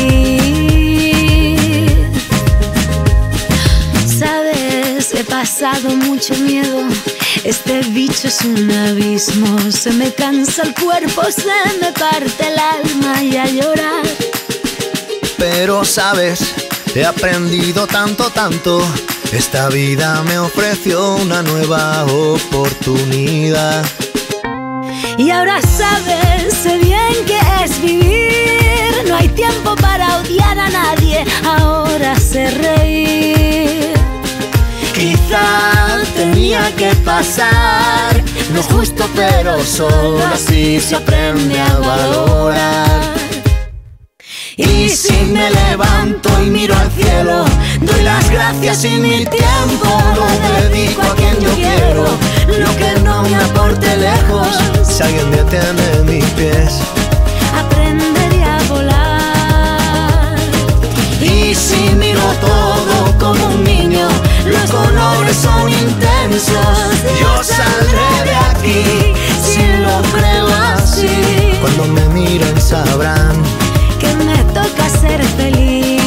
Sabes, pasado mucho miedo. Este es un abismo. Se me cansa el cuerpo, se me parte el alma y a llorar. Pero sabes, he aprendido tanto, tanto. Esta vida me ofreció una nueva oportunidad. Y ahora sabes, sé bien que es vivir. No hay tiempo para odiar a nadie, ahora sé reír. Quizá tenía que pasar, no justo pero solo así se aprende a valorar. Y si me levanto y miro al cielo, doy las gracias y mi tiempo lo dedico a quien yo quiero. Lo que no me aporte lejos, si alguien detiene mis pies, aprenderé a volar. Y si miro todo como un niño, los colores son intensos. Yo saldré de aquí si lo creo así. Cuando me miren sabrán que me toca ser feliz.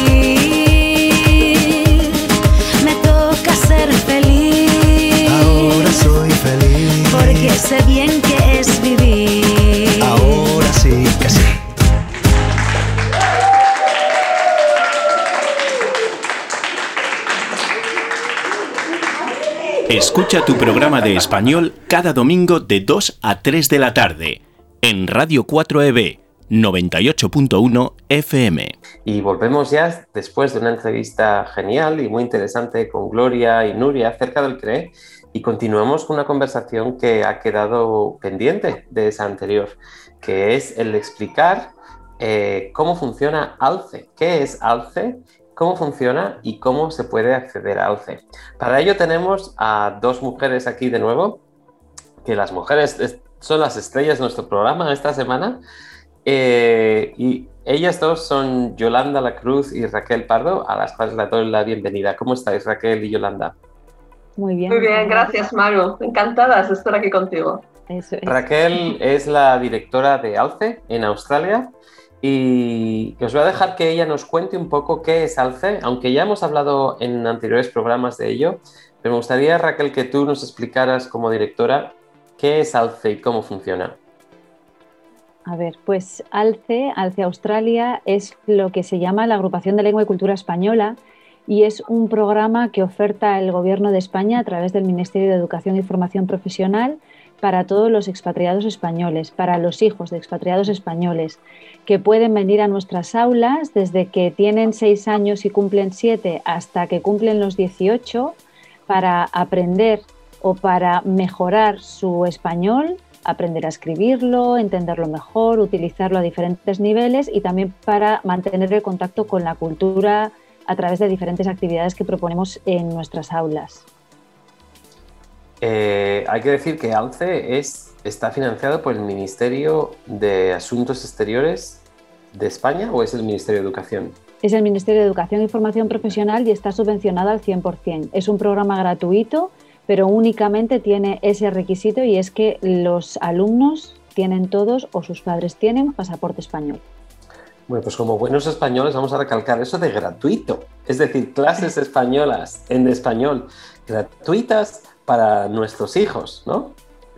Me toca ser feliz. Ahora soy feliz. Porque sé bien que es vivir. Escucha tu programa de español cada domingo de 2 a 3 de la tarde en Radio 4EB 98.1 FM. Y volvemos ya después de una entrevista genial y muy interesante con Gloria y Nuria acerca del CRE y continuamos con una conversación que ha quedado pendiente de esa anterior, que es el explicar eh, cómo funciona ALCE, qué es ALCE, cómo funciona y cómo se puede acceder a ALCE. Para ello tenemos a dos mujeres aquí de nuevo, que las mujeres son las estrellas de nuestro programa esta semana. Eh, y ellas dos son Yolanda La Cruz y Raquel Pardo, a las cuales les doy la bienvenida. ¿Cómo estáis, Raquel y Yolanda? Muy bien. Muy bien, gracias, Maru. Encantadas de estar aquí contigo. Raquel es la directora de ALCE en Australia y os voy a dejar que ella nos cuente un poco qué es ALCE, aunque ya hemos hablado en anteriores programas de ello, pero me gustaría, Raquel, que tú nos explicaras como directora qué es ALCE y cómo funciona. A ver, pues ALCE, ALCE Australia, es lo que se llama la Agrupación de Lengua y Cultura Española y es un programa que oferta el Gobierno de España a través del Ministerio de Educación y Formación Profesional para todos los expatriados españoles, para los hijos de expatriados españoles, que pueden venir a nuestras aulas desde que tienen seis años y cumplen siete hasta que cumplen los 18 para aprender o para mejorar su español aprender a escribirlo, entenderlo mejor, utilizarlo a diferentes niveles y también para mantener el contacto con la cultura a través de diferentes actividades que proponemos en nuestras aulas. Eh, hay que decir que ALCE es, está financiado por el Ministerio de Asuntos Exteriores de España o es el Ministerio de Educación? Es el Ministerio de Educación y Formación Profesional y está subvencionado al 100%. Es un programa gratuito pero únicamente tiene ese requisito y es que los alumnos tienen todos o sus padres tienen pasaporte español. Bueno, pues como buenos españoles vamos a recalcar eso de gratuito, es decir, clases españolas en español gratuitas para nuestros hijos, ¿no?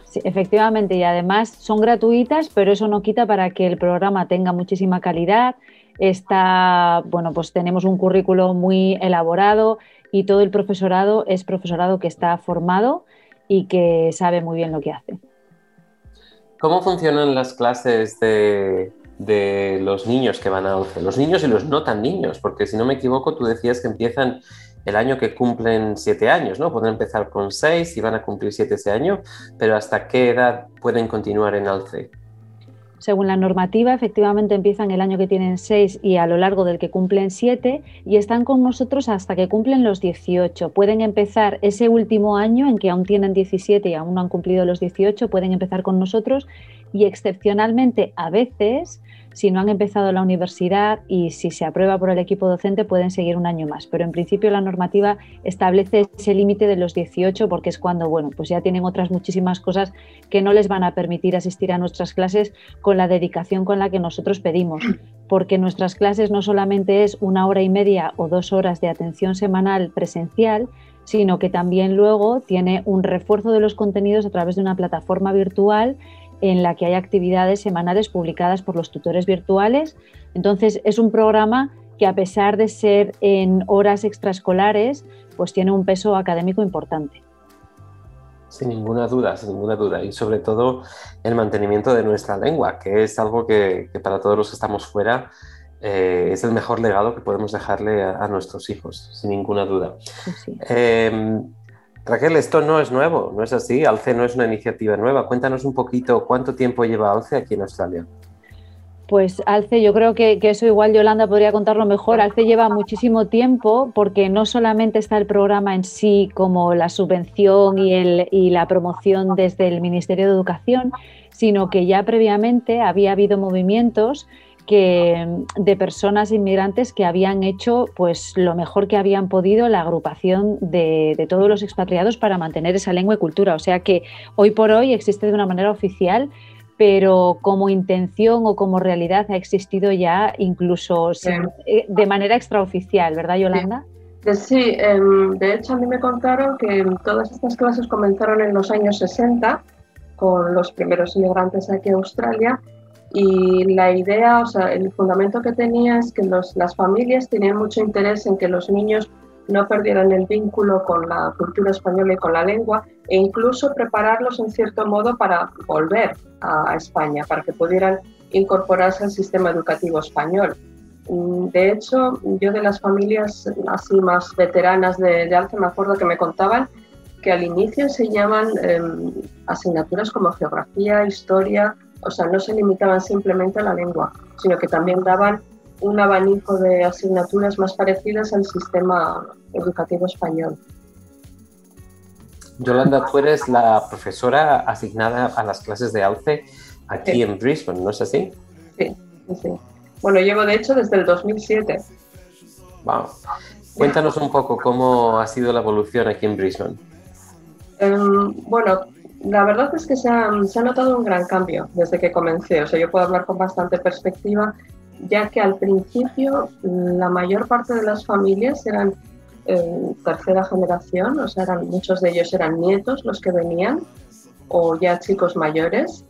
Sí, efectivamente, y además son gratuitas, pero eso no quita para que el programa tenga muchísima calidad. Está, bueno, pues tenemos un currículo muy elaborado, y todo el profesorado es profesorado que está formado y que sabe muy bien lo que hace. ¿Cómo funcionan las clases de, los niños que van a 11? Los niños y los no tan niños, porque si no me equivoco, tú decías que empiezan el año que cumplen siete años, ¿no? Pueden empezar con seis y van a cumplir siete ese año, pero ¿hasta qué edad pueden continuar en ALCE? Según la normativa, efectivamente empiezan el año que tienen 6 y a lo largo del que cumplen 7 y están con nosotros hasta que cumplen los 18. Pueden empezar ese último año en que aún tienen 17 y aún no han cumplido los 18, pueden empezar con nosotros y excepcionalmente a veces si no han empezado la universidad y si se aprueba por el equipo docente pueden seguir un año más. Pero en principio la normativa establece ese límite de los 18 porque es cuando, bueno, pues ya tienen otras muchísimas cosas que no les van a permitir asistir a nuestras clases con la dedicación con la que nosotros pedimos. Porque nuestras clases no solamente es una hora y media o dos horas de atención semanal presencial, sino que también luego tiene un refuerzo de los contenidos a través de una plataforma virtual en la que hay actividades semanales publicadas por los tutores virtuales. Entonces, es un programa que a pesar de ser en horas extraescolares, pues tiene un peso académico importante. Sin ninguna duda, sin ninguna duda. Y sobre todo el mantenimiento de nuestra lengua, que es algo que, para todos los que estamos fuera eh, es el mejor legado que podemos dejarle a, nuestros hijos, sin ninguna duda. Em, Raquel, esto no es nuevo, ¿no es así? ALCE no es una iniciativa nueva. Cuéntanos un poquito cuánto tiempo lleva ALCE aquí en Australia. Pues Alce, yo creo que, eso igual Yolanda podría contarlo mejor. Alce lleva muchísimo tiempo porque no solamente está el programa en sí como la subvención y, el, y la promoción desde el Ministerio de Educación, sino que ya previamente había habido movimientos que, de personas inmigrantes que habían hecho pues lo mejor que habían podido la agrupación de, de, todos los expatriados para mantener esa lengua y cultura. O sea que hoy por hoy existe de una manera oficial pero como intención o como realidad ha existido ya incluso eh, de manera extraoficial, ¿verdad, Yolanda? Sí, em, de hecho a mí me contaron que todas estas clases comenzaron en los años 60 con los primeros inmigrantes aquí a Australia y la idea, o sea, el fundamento que tenía es que las familias tenían mucho interés en que los niños no perdieran el vínculo con la cultura española y con la lengua, e incluso prepararlos en cierto modo para volver a España, para que pudieran incorporarse al sistema educativo español. Mm, de hecho, yo de las familias así más veteranas de, de Alce me acuerdo que me contaban que al inicio se llaman em, asignaturas como geografía, historia, o sea, no se limitaban simplemente a la lengua, sino que también daban un abanico de asignaturas más parecidas al sistema educativo español. Yolanda, tú eres la profesora asignada a las clases de AUCE aquí en Brisbane, ¿no es así? Sí, sí. Bueno, llevo de hecho desde el 2007. Wow. Cuéntanos un poco cómo ha sido la evolución aquí en Brisbane. Em, bueno, la verdad es que se ha, se ha, notado un gran cambio desde que comencé. O sea, yo puedo hablar con bastante perspectiva ya que al principio la mayor parte de las familias eran eh, tercera generación, o sea, eran, muchos de ellos eran nietos los que venían, o ya chicos mayores,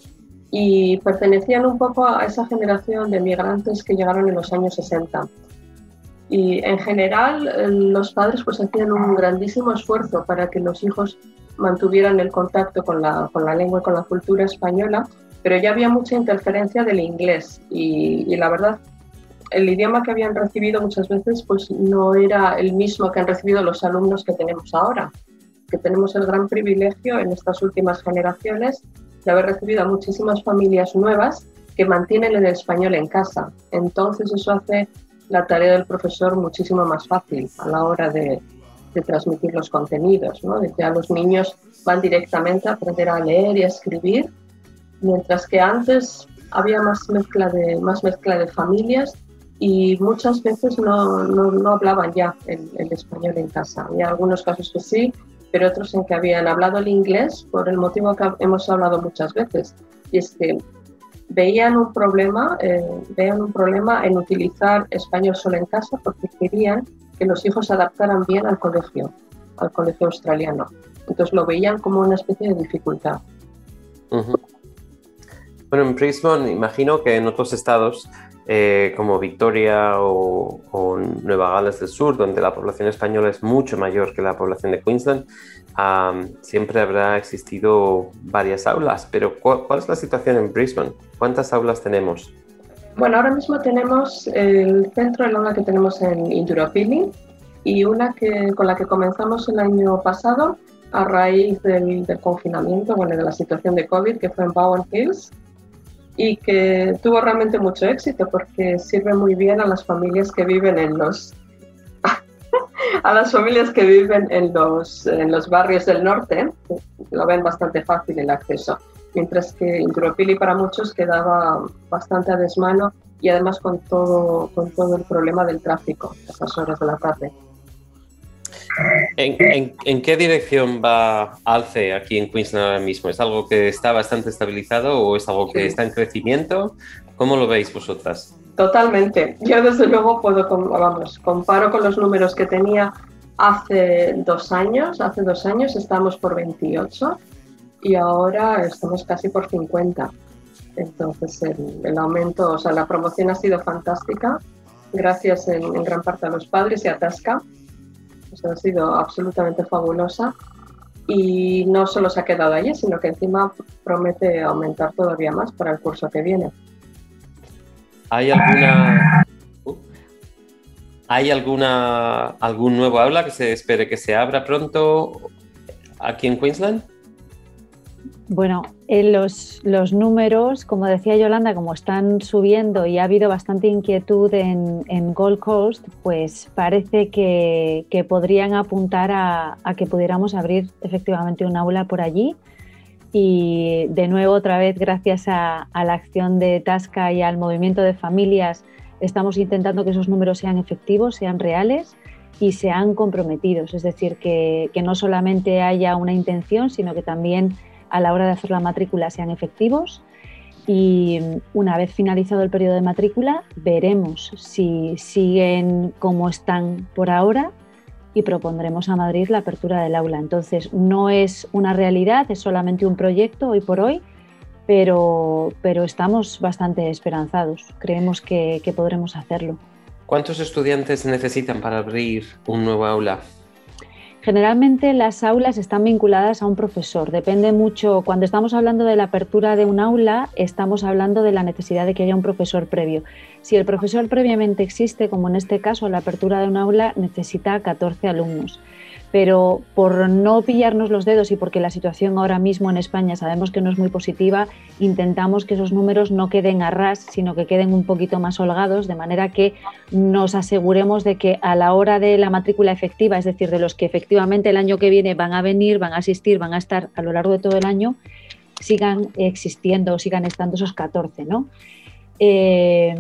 y pertenecían un poco a esa generación de migrantes que llegaron en los años 60. Y en general eh, los padres pues hacían un grandísimo esfuerzo para que los hijos mantuvieran el contacto con la, con la lengua y con la cultura española pero ya había mucha interferencia del inglés y, la verdad, el idioma que habían recibido muchas veces pues no era el mismo que han recibido los alumnos que tenemos ahora, que tenemos el gran privilegio en estas últimas generaciones de haber recibido a muchísimas familias nuevas que mantienen el español en casa. Entonces eso hace la tarea del profesor muchísimo más fácil a la hora de, de transmitir los contenidos, ¿no? de que a los niños van directamente a aprender a leer y a escribir mientras que antes había más mezcla de, más mezcla de familias y muchas veces no, no, hablaban ya el, español en casa. Había algunos casos que sí, pero otros en que habían hablado el inglés por el motivo que hemos hablado muchas veces, y es que veían un problema, eh, veían un problema en utilizar español solo en casa porque querían que los hijos se adaptaran bien al colegio, al colegio australiano. Entonces lo veían como una especie de dificultad. Bueno, en Brisbane imagino que en otros estados eh, como Victoria o, Nueva Gales del Sur, donde la población española es mucho mayor que la población de Queensland, siempre habrá existido varias aulas. Pero ¿cuál, es la situación en Brisbane? ¿Cuántas aulas tenemos? Bueno, ahora mismo tenemos el centro del aula que tenemos en Indooroopilly y una que, con la que comenzamos el año pasado a raíz del, del confinamiento, bueno, de la situación de COVID, que fue en Bowen Hills y que tuvo realmente mucho éxito porque sirve muy bien a las familias que viven en los a las familias que viven en los, en los barrios del norte, lo ven bastante fácil el acceso, mientras que Indropili para muchos quedaba bastante a desmano y además con todo, con todo el problema del tráfico a esas horas de la tarde. ¿En, qué dirección va Alce aquí en Queensland ahora mismo? ¿Es algo que está bastante estabilizado o es algo que está en crecimiento? ¿Cómo lo veis vosotras? Totalmente. Yo desde luego puedo, vamos, comparo con los números que tenía Hace dos años, hace dos años estábamos por 28 y ahora estamos casi por 50. Entonces el, aumento, o sea, la promoción ha sido fantástica, gracias en, gran parte a los padres y a Tasca. ha sido absolutamente fabulosa y no solo se ha quedado allí, sino que encima promete aumentar todavía más para el curso que viene. ¿Hay alguna ¿Hay alguna, algún nuevo aula que se espere que se abra pronto aquí en Queensland? Bueno, los, los, números, como decía Yolanda, como están subiendo y ha habido bastante inquietud en, Gold Coast, pues parece que, podrían apuntar a, que pudiéramos abrir efectivamente un aula por allí. Y de nuevo, otra vez, gracias a la acción de Tasca y al movimiento de familias, Estamos intentando que esos números sean efectivos, sean reales y sean comprometidos, es decir, que, no solamente haya una intención, sino que también a la hora de hacer la matrícula sean efectivos. Y una vez finalizado el periodo de matrícula, veremos si siguen como están por ahora y propondremos a Madrid la apertura del aula. Entonces, no es una realidad, es solamente un proyecto hoy por hoy, pero, pero estamos bastante esperanzados. Creemos que, que podremos hacerlo. ¿Cuántos estudiantes necesitan para abrir un nuevo aula? Generalmente las aulas están vinculadas a un profesor. Depende mucho, cuando estamos hablando de la apertura de un aula, estamos hablando de la necesidad de que haya un profesor previo. Si el profesor previamente existe, como en este caso la apertura de un aula, necesita 14 alumnos pero por no pillarnos los dedos y porque la situación ahora mismo en España sabemos que no es muy positiva, intentamos que esos números no queden a ras, sino que queden un poquito más holgados, de manera que nos aseguremos de que a la hora de la matrícula efectiva, es decir, de los que efectivamente el año que viene van a venir, van a asistir, van a estar a lo largo de todo el año, sigan existiendo, sigan estando esos 14, ¿no? Eh,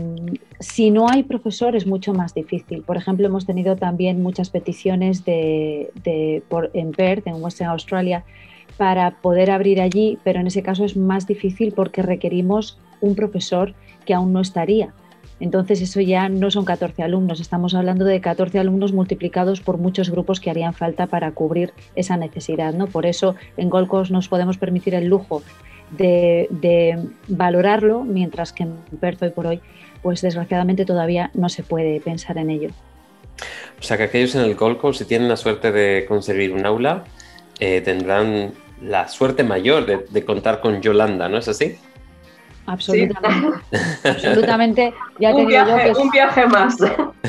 si no hay profesor es mucho más difícil. Por ejemplo, hemos tenido también muchas peticiones de, en Perth, en Western Australia, para poder abrir allí, pero en ese caso es más difícil porque requerimos un profesor que aún no estaría. Entonces eso ya no son 14 alumnos, estamos hablando de 14 alumnos multiplicados por muchos grupos que harían falta para cubrir esa necesidad. ¿no? Por eso en Gold Coast nos podemos permitir el lujo de, valorarlo, mientras que en Perth hoy por hoy, pues desgraciadamente todavía no se puede pensar en ello. O sea que aquellos en el Gold Coast, si tienen la suerte de conseguir un aula, eh, tendrán la suerte mayor de, contar con Yolanda, ¿no es así? Absolutamente. Absolutamente. Ya un, viaje, un viaje más.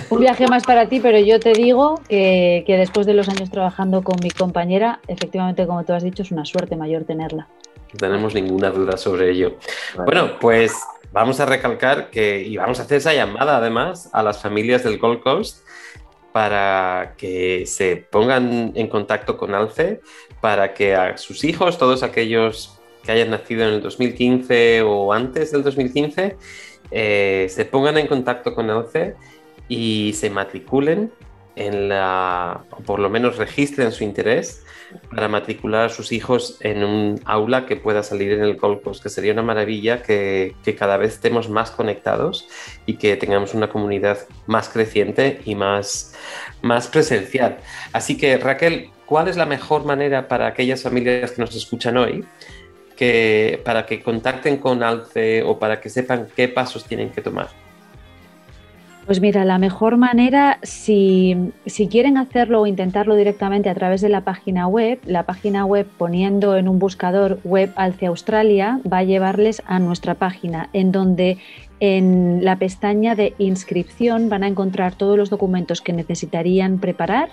Un viaje más para ti, pero yo te digo que, que después de los años trabajando con mi compañera, efectivamente, como tú has dicho, es una suerte mayor tenerla. No tenemos ninguna duda sobre ello. Bueno, pues vamos a recalcar que, y vamos a hacer esa llamada además a las familias del Gold Coast para que se pongan en contacto con ALCE, para que a sus hijos, todos aquellos que hayan nacido en el 2015 o antes del 2015, eh, se pongan en contacto con ALCE y se matriculen en la, o por lo menos registren su interés para matricular a sus hijos en un aula que pueda salir en el Gold que sería una maravilla que, cada vez estemos más conectados y que tengamos una comunidad más creciente y más, más presencial. Así que Raquel, ¿cuál es la mejor manera para aquellas familias que nos escuchan hoy que, para que contacten con ALCE o para que sepan qué pasos tienen que tomar? Pues mira, la mejor manera, si, quieren hacerlo o intentarlo directamente a través de la página web, la página web poniendo en un buscador web Alce Australia va a llevarles a nuestra página, en donde en la pestaña de inscripción van a encontrar todos los documentos que necesitarían preparar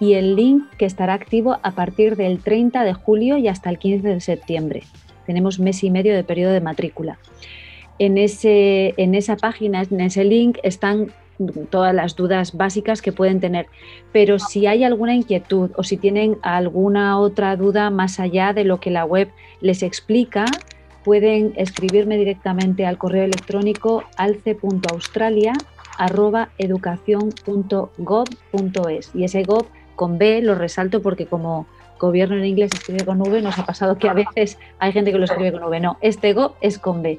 y el link que estará activo a partir del 30 de julio y hasta el 15 de septiembre. Tenemos mes y medio de periodo de matrícula en, ese, en esa página, en ese link, están todas las dudas básicas que pueden tener. Pero si hay alguna inquietud o si tienen alguna otra duda más allá de lo que la web les explica, pueden escribirme directamente al correo electrónico alce.australia.educación.gov.es. Y ese gov con B lo resalto porque como gobierno en inglés escribe con V, nos ha pasado que a veces hay gente que lo escribe con V. No, este gov es con B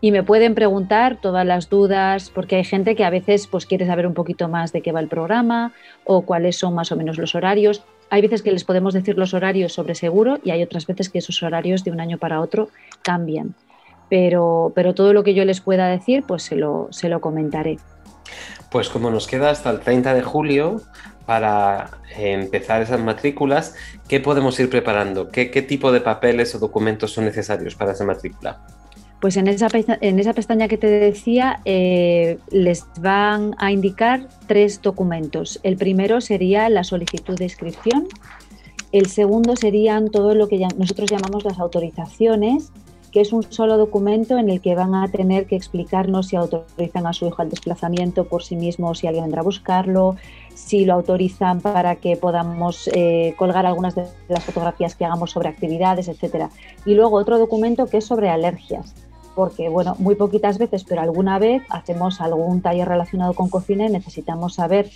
y me pueden preguntar todas las dudas, porque hay gente que a veces pues, quiere saber un poquito más de qué va el programa o cuáles son más o menos los horarios. Hay veces que les podemos decir los horarios sobre seguro y hay otras veces que esos horarios de un año para otro cambian. Pero, pero todo lo que yo les pueda decir, pues se lo, se lo comentaré. Pues como nos queda hasta el 30 de julio para empezar esas matrículas, ¿qué podemos ir preparando? ¿Qué, qué tipo de papeles o documentos son necesarios para esa matrícula? Pues en esa, en esa pestaña que te decía eh, les van a indicar tres documentos. El primero sería la solicitud de inscripción, el segundo serían todo lo que nosotros llamamos las autorizaciones, que es un solo documento en el que van a tener que explicarnos si autorizan a su hijo al desplazamiento por sí mismo si alguien vendrá a buscarlo, si lo autorizan para que podamos eh, colgar algunas de las fotografías que hagamos sobre actividades, etcétera. Y luego otro documento que es sobre alergias porque, bueno, muy poquitas veces, pero alguna vez hacemos algún taller relacionado con cocina y necesitamos saber,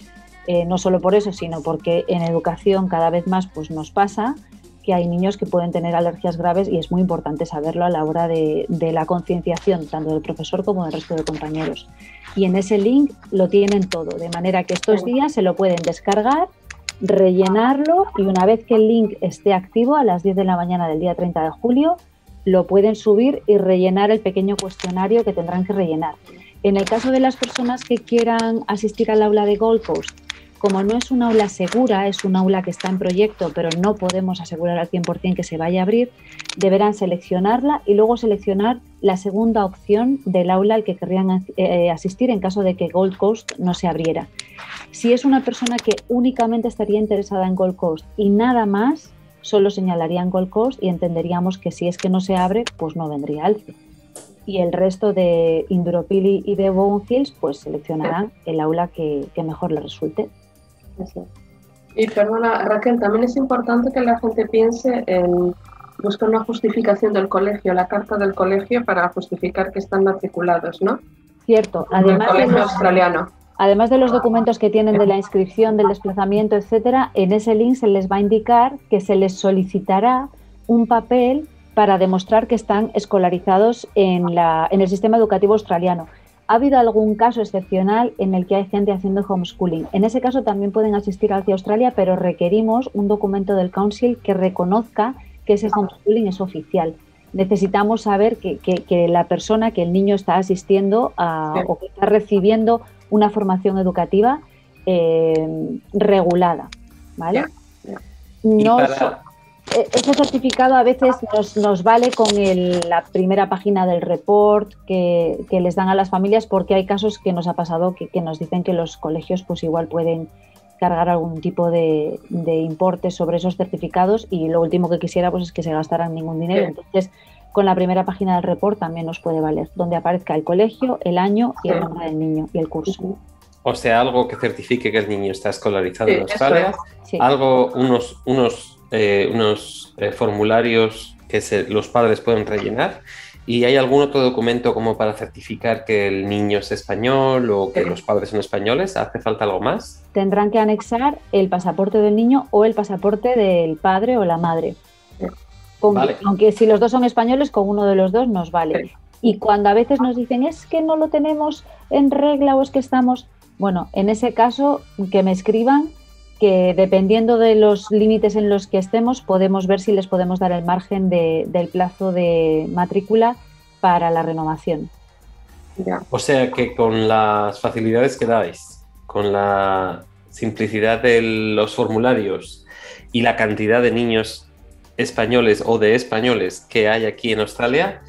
eh, no solo por eso, sino porque en educación cada vez más pues, nos pasa que hay niños que pueden tener alergias graves y es muy importante saberlo a la hora de, de la concienciación, tanto del profesor como del resto de compañeros. Y en ese link lo tienen todo, de manera que estos días se lo pueden descargar rellenarlo y una vez que el link esté activo a las 10 de la mañana del día 30 de julio, lo pueden subir y rellenar el pequeño cuestionario que tendrán que rellenar. En el caso de las personas que quieran asistir al aula de Gold Coast, como no es un aula segura, es un aula que está en proyecto, pero no podemos asegurar al 100% que se vaya a abrir, deberán seleccionarla y luego seleccionar la segunda opción del aula al que querrían eh, asistir en caso de que Gold Coast no se abriera. Si es una persona que únicamente estaría interesada en Gold Coast y nada más, solo señalarían Gold Coast y entenderíamos que si es que no se abre, pues no vendría Alce. Y el resto de Induropili y de Hills, pues seleccionarán el aula que, mejor les resulte. Y perdona, Raquel, también es importante que la gente piense en buscar una justificación del colegio, la carta del colegio para justificar que están matriculados, ¿no? Cierto, además del australiano. Además de los documentos que tienen de la inscripción, del desplazamiento, etcétera, en ese link se les va a indicar que se les solicitará un papel para demostrar que están escolarizados en, la, en el sistema educativo australiano. Ha habido algún caso excepcional en el que hay gente haciendo homeschooling. En ese caso también pueden asistir hacia Australia, pero requerimos un documento del Council que reconozca que ese homeschooling es oficial. Necesitamos saber que, que, la persona, que el niño está asistiendo a, o que está recibiendo una formación educativa eh, regulada, ¿vale? No ese certificado a veces nos, vale con la primera página del report que, les dan a las familias porque hay casos que nos ha pasado que, nos dicen que los colegios pues igual pueden cargar algún tipo de, importe sobre esos certificados y lo último que quisiera pues es que se gastaran ningún dinero. Entonces, con la primera página del report también nos puede valer, donde aparezca el colegio, el año y el nombre del niño y el curso. O sea, algo que certifique que el niño está escolarizado en Australia, algo, unos, unos, eh, unos eh, formularios que los padres pueden rellenar. ¿Y hay algún otro documento como para certificar que el niño es español o que los padres son españoles? ¿Hace falta algo más? Tendrán que anexar el pasaporte del niño o el pasaporte del padre o la madre. Aunque si los dos son españoles, con uno de los dos nos vale. Y cuando a veces nos dicen es que no lo tenemos en regla o es que estamos, bueno, en ese caso que me escriban que dependiendo de los límites en los que estemos podemos ver si les podemos dar el margen del plazo de matrícula para la renovación. O sea que con las facilidades que dais, con la simplicidad de los formularios y la cantidad de niños españoles o de españoles que hay aquí en Australia,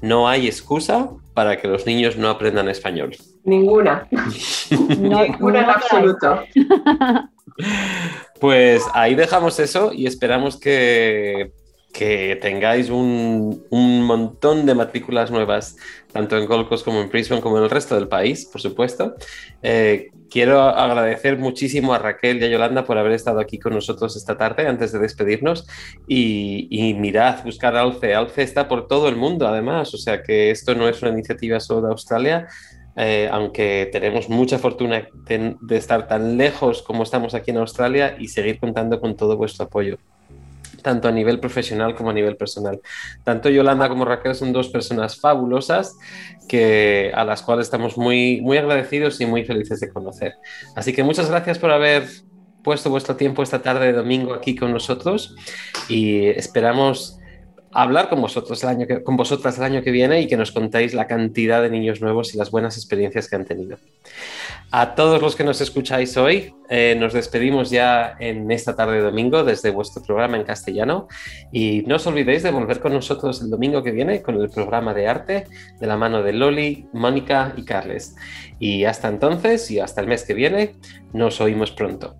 no hay excusa para que los niños no aprendan español. Ninguna. Ninguna en absoluto. Pues ahí dejamos eso y esperamos que que tengáis un, montón de matrículas nuevas, tanto en Gold Coast como en Brisbane, como en el resto del país, por supuesto. Eh, quiero agradecer muchísimo a Raquel y a Yolanda por haber estado aquí con nosotros esta tarde antes de despedirnos. Y, mirad, buscar Alce. Alce está por todo el mundo, además, o sea que esto no es una iniciativa solo de Australia. Eh, aunque tenemos mucha fortuna de estar tan lejos como estamos aquí en Australia y seguir contando con todo vuestro apoyo tanto a nivel profesional como a nivel personal. Tanto Yolanda como Raquel son dos personas fabulosas que, a las cuales estamos muy, muy agradecidos y muy felices de conocer. Así que muchas gracias por haber puesto vuestro tiempo esta tarde de domingo aquí con nosotros y esperamos hablar con vosotros el año que, con vosotras el año que viene y que nos contéis la cantidad de niños nuevos y las buenas experiencias que han tenido. A todos los que nos escucháis hoy, eh, nos despedimos ya en esta tarde de domingo desde vuestro programa en castellano y no os olvidéis de volver con nosotros el domingo que viene con el programa de arte de la mano de Loli, Mónica y Carles. Y hasta entonces y hasta el mes que viene, nos oímos pronto.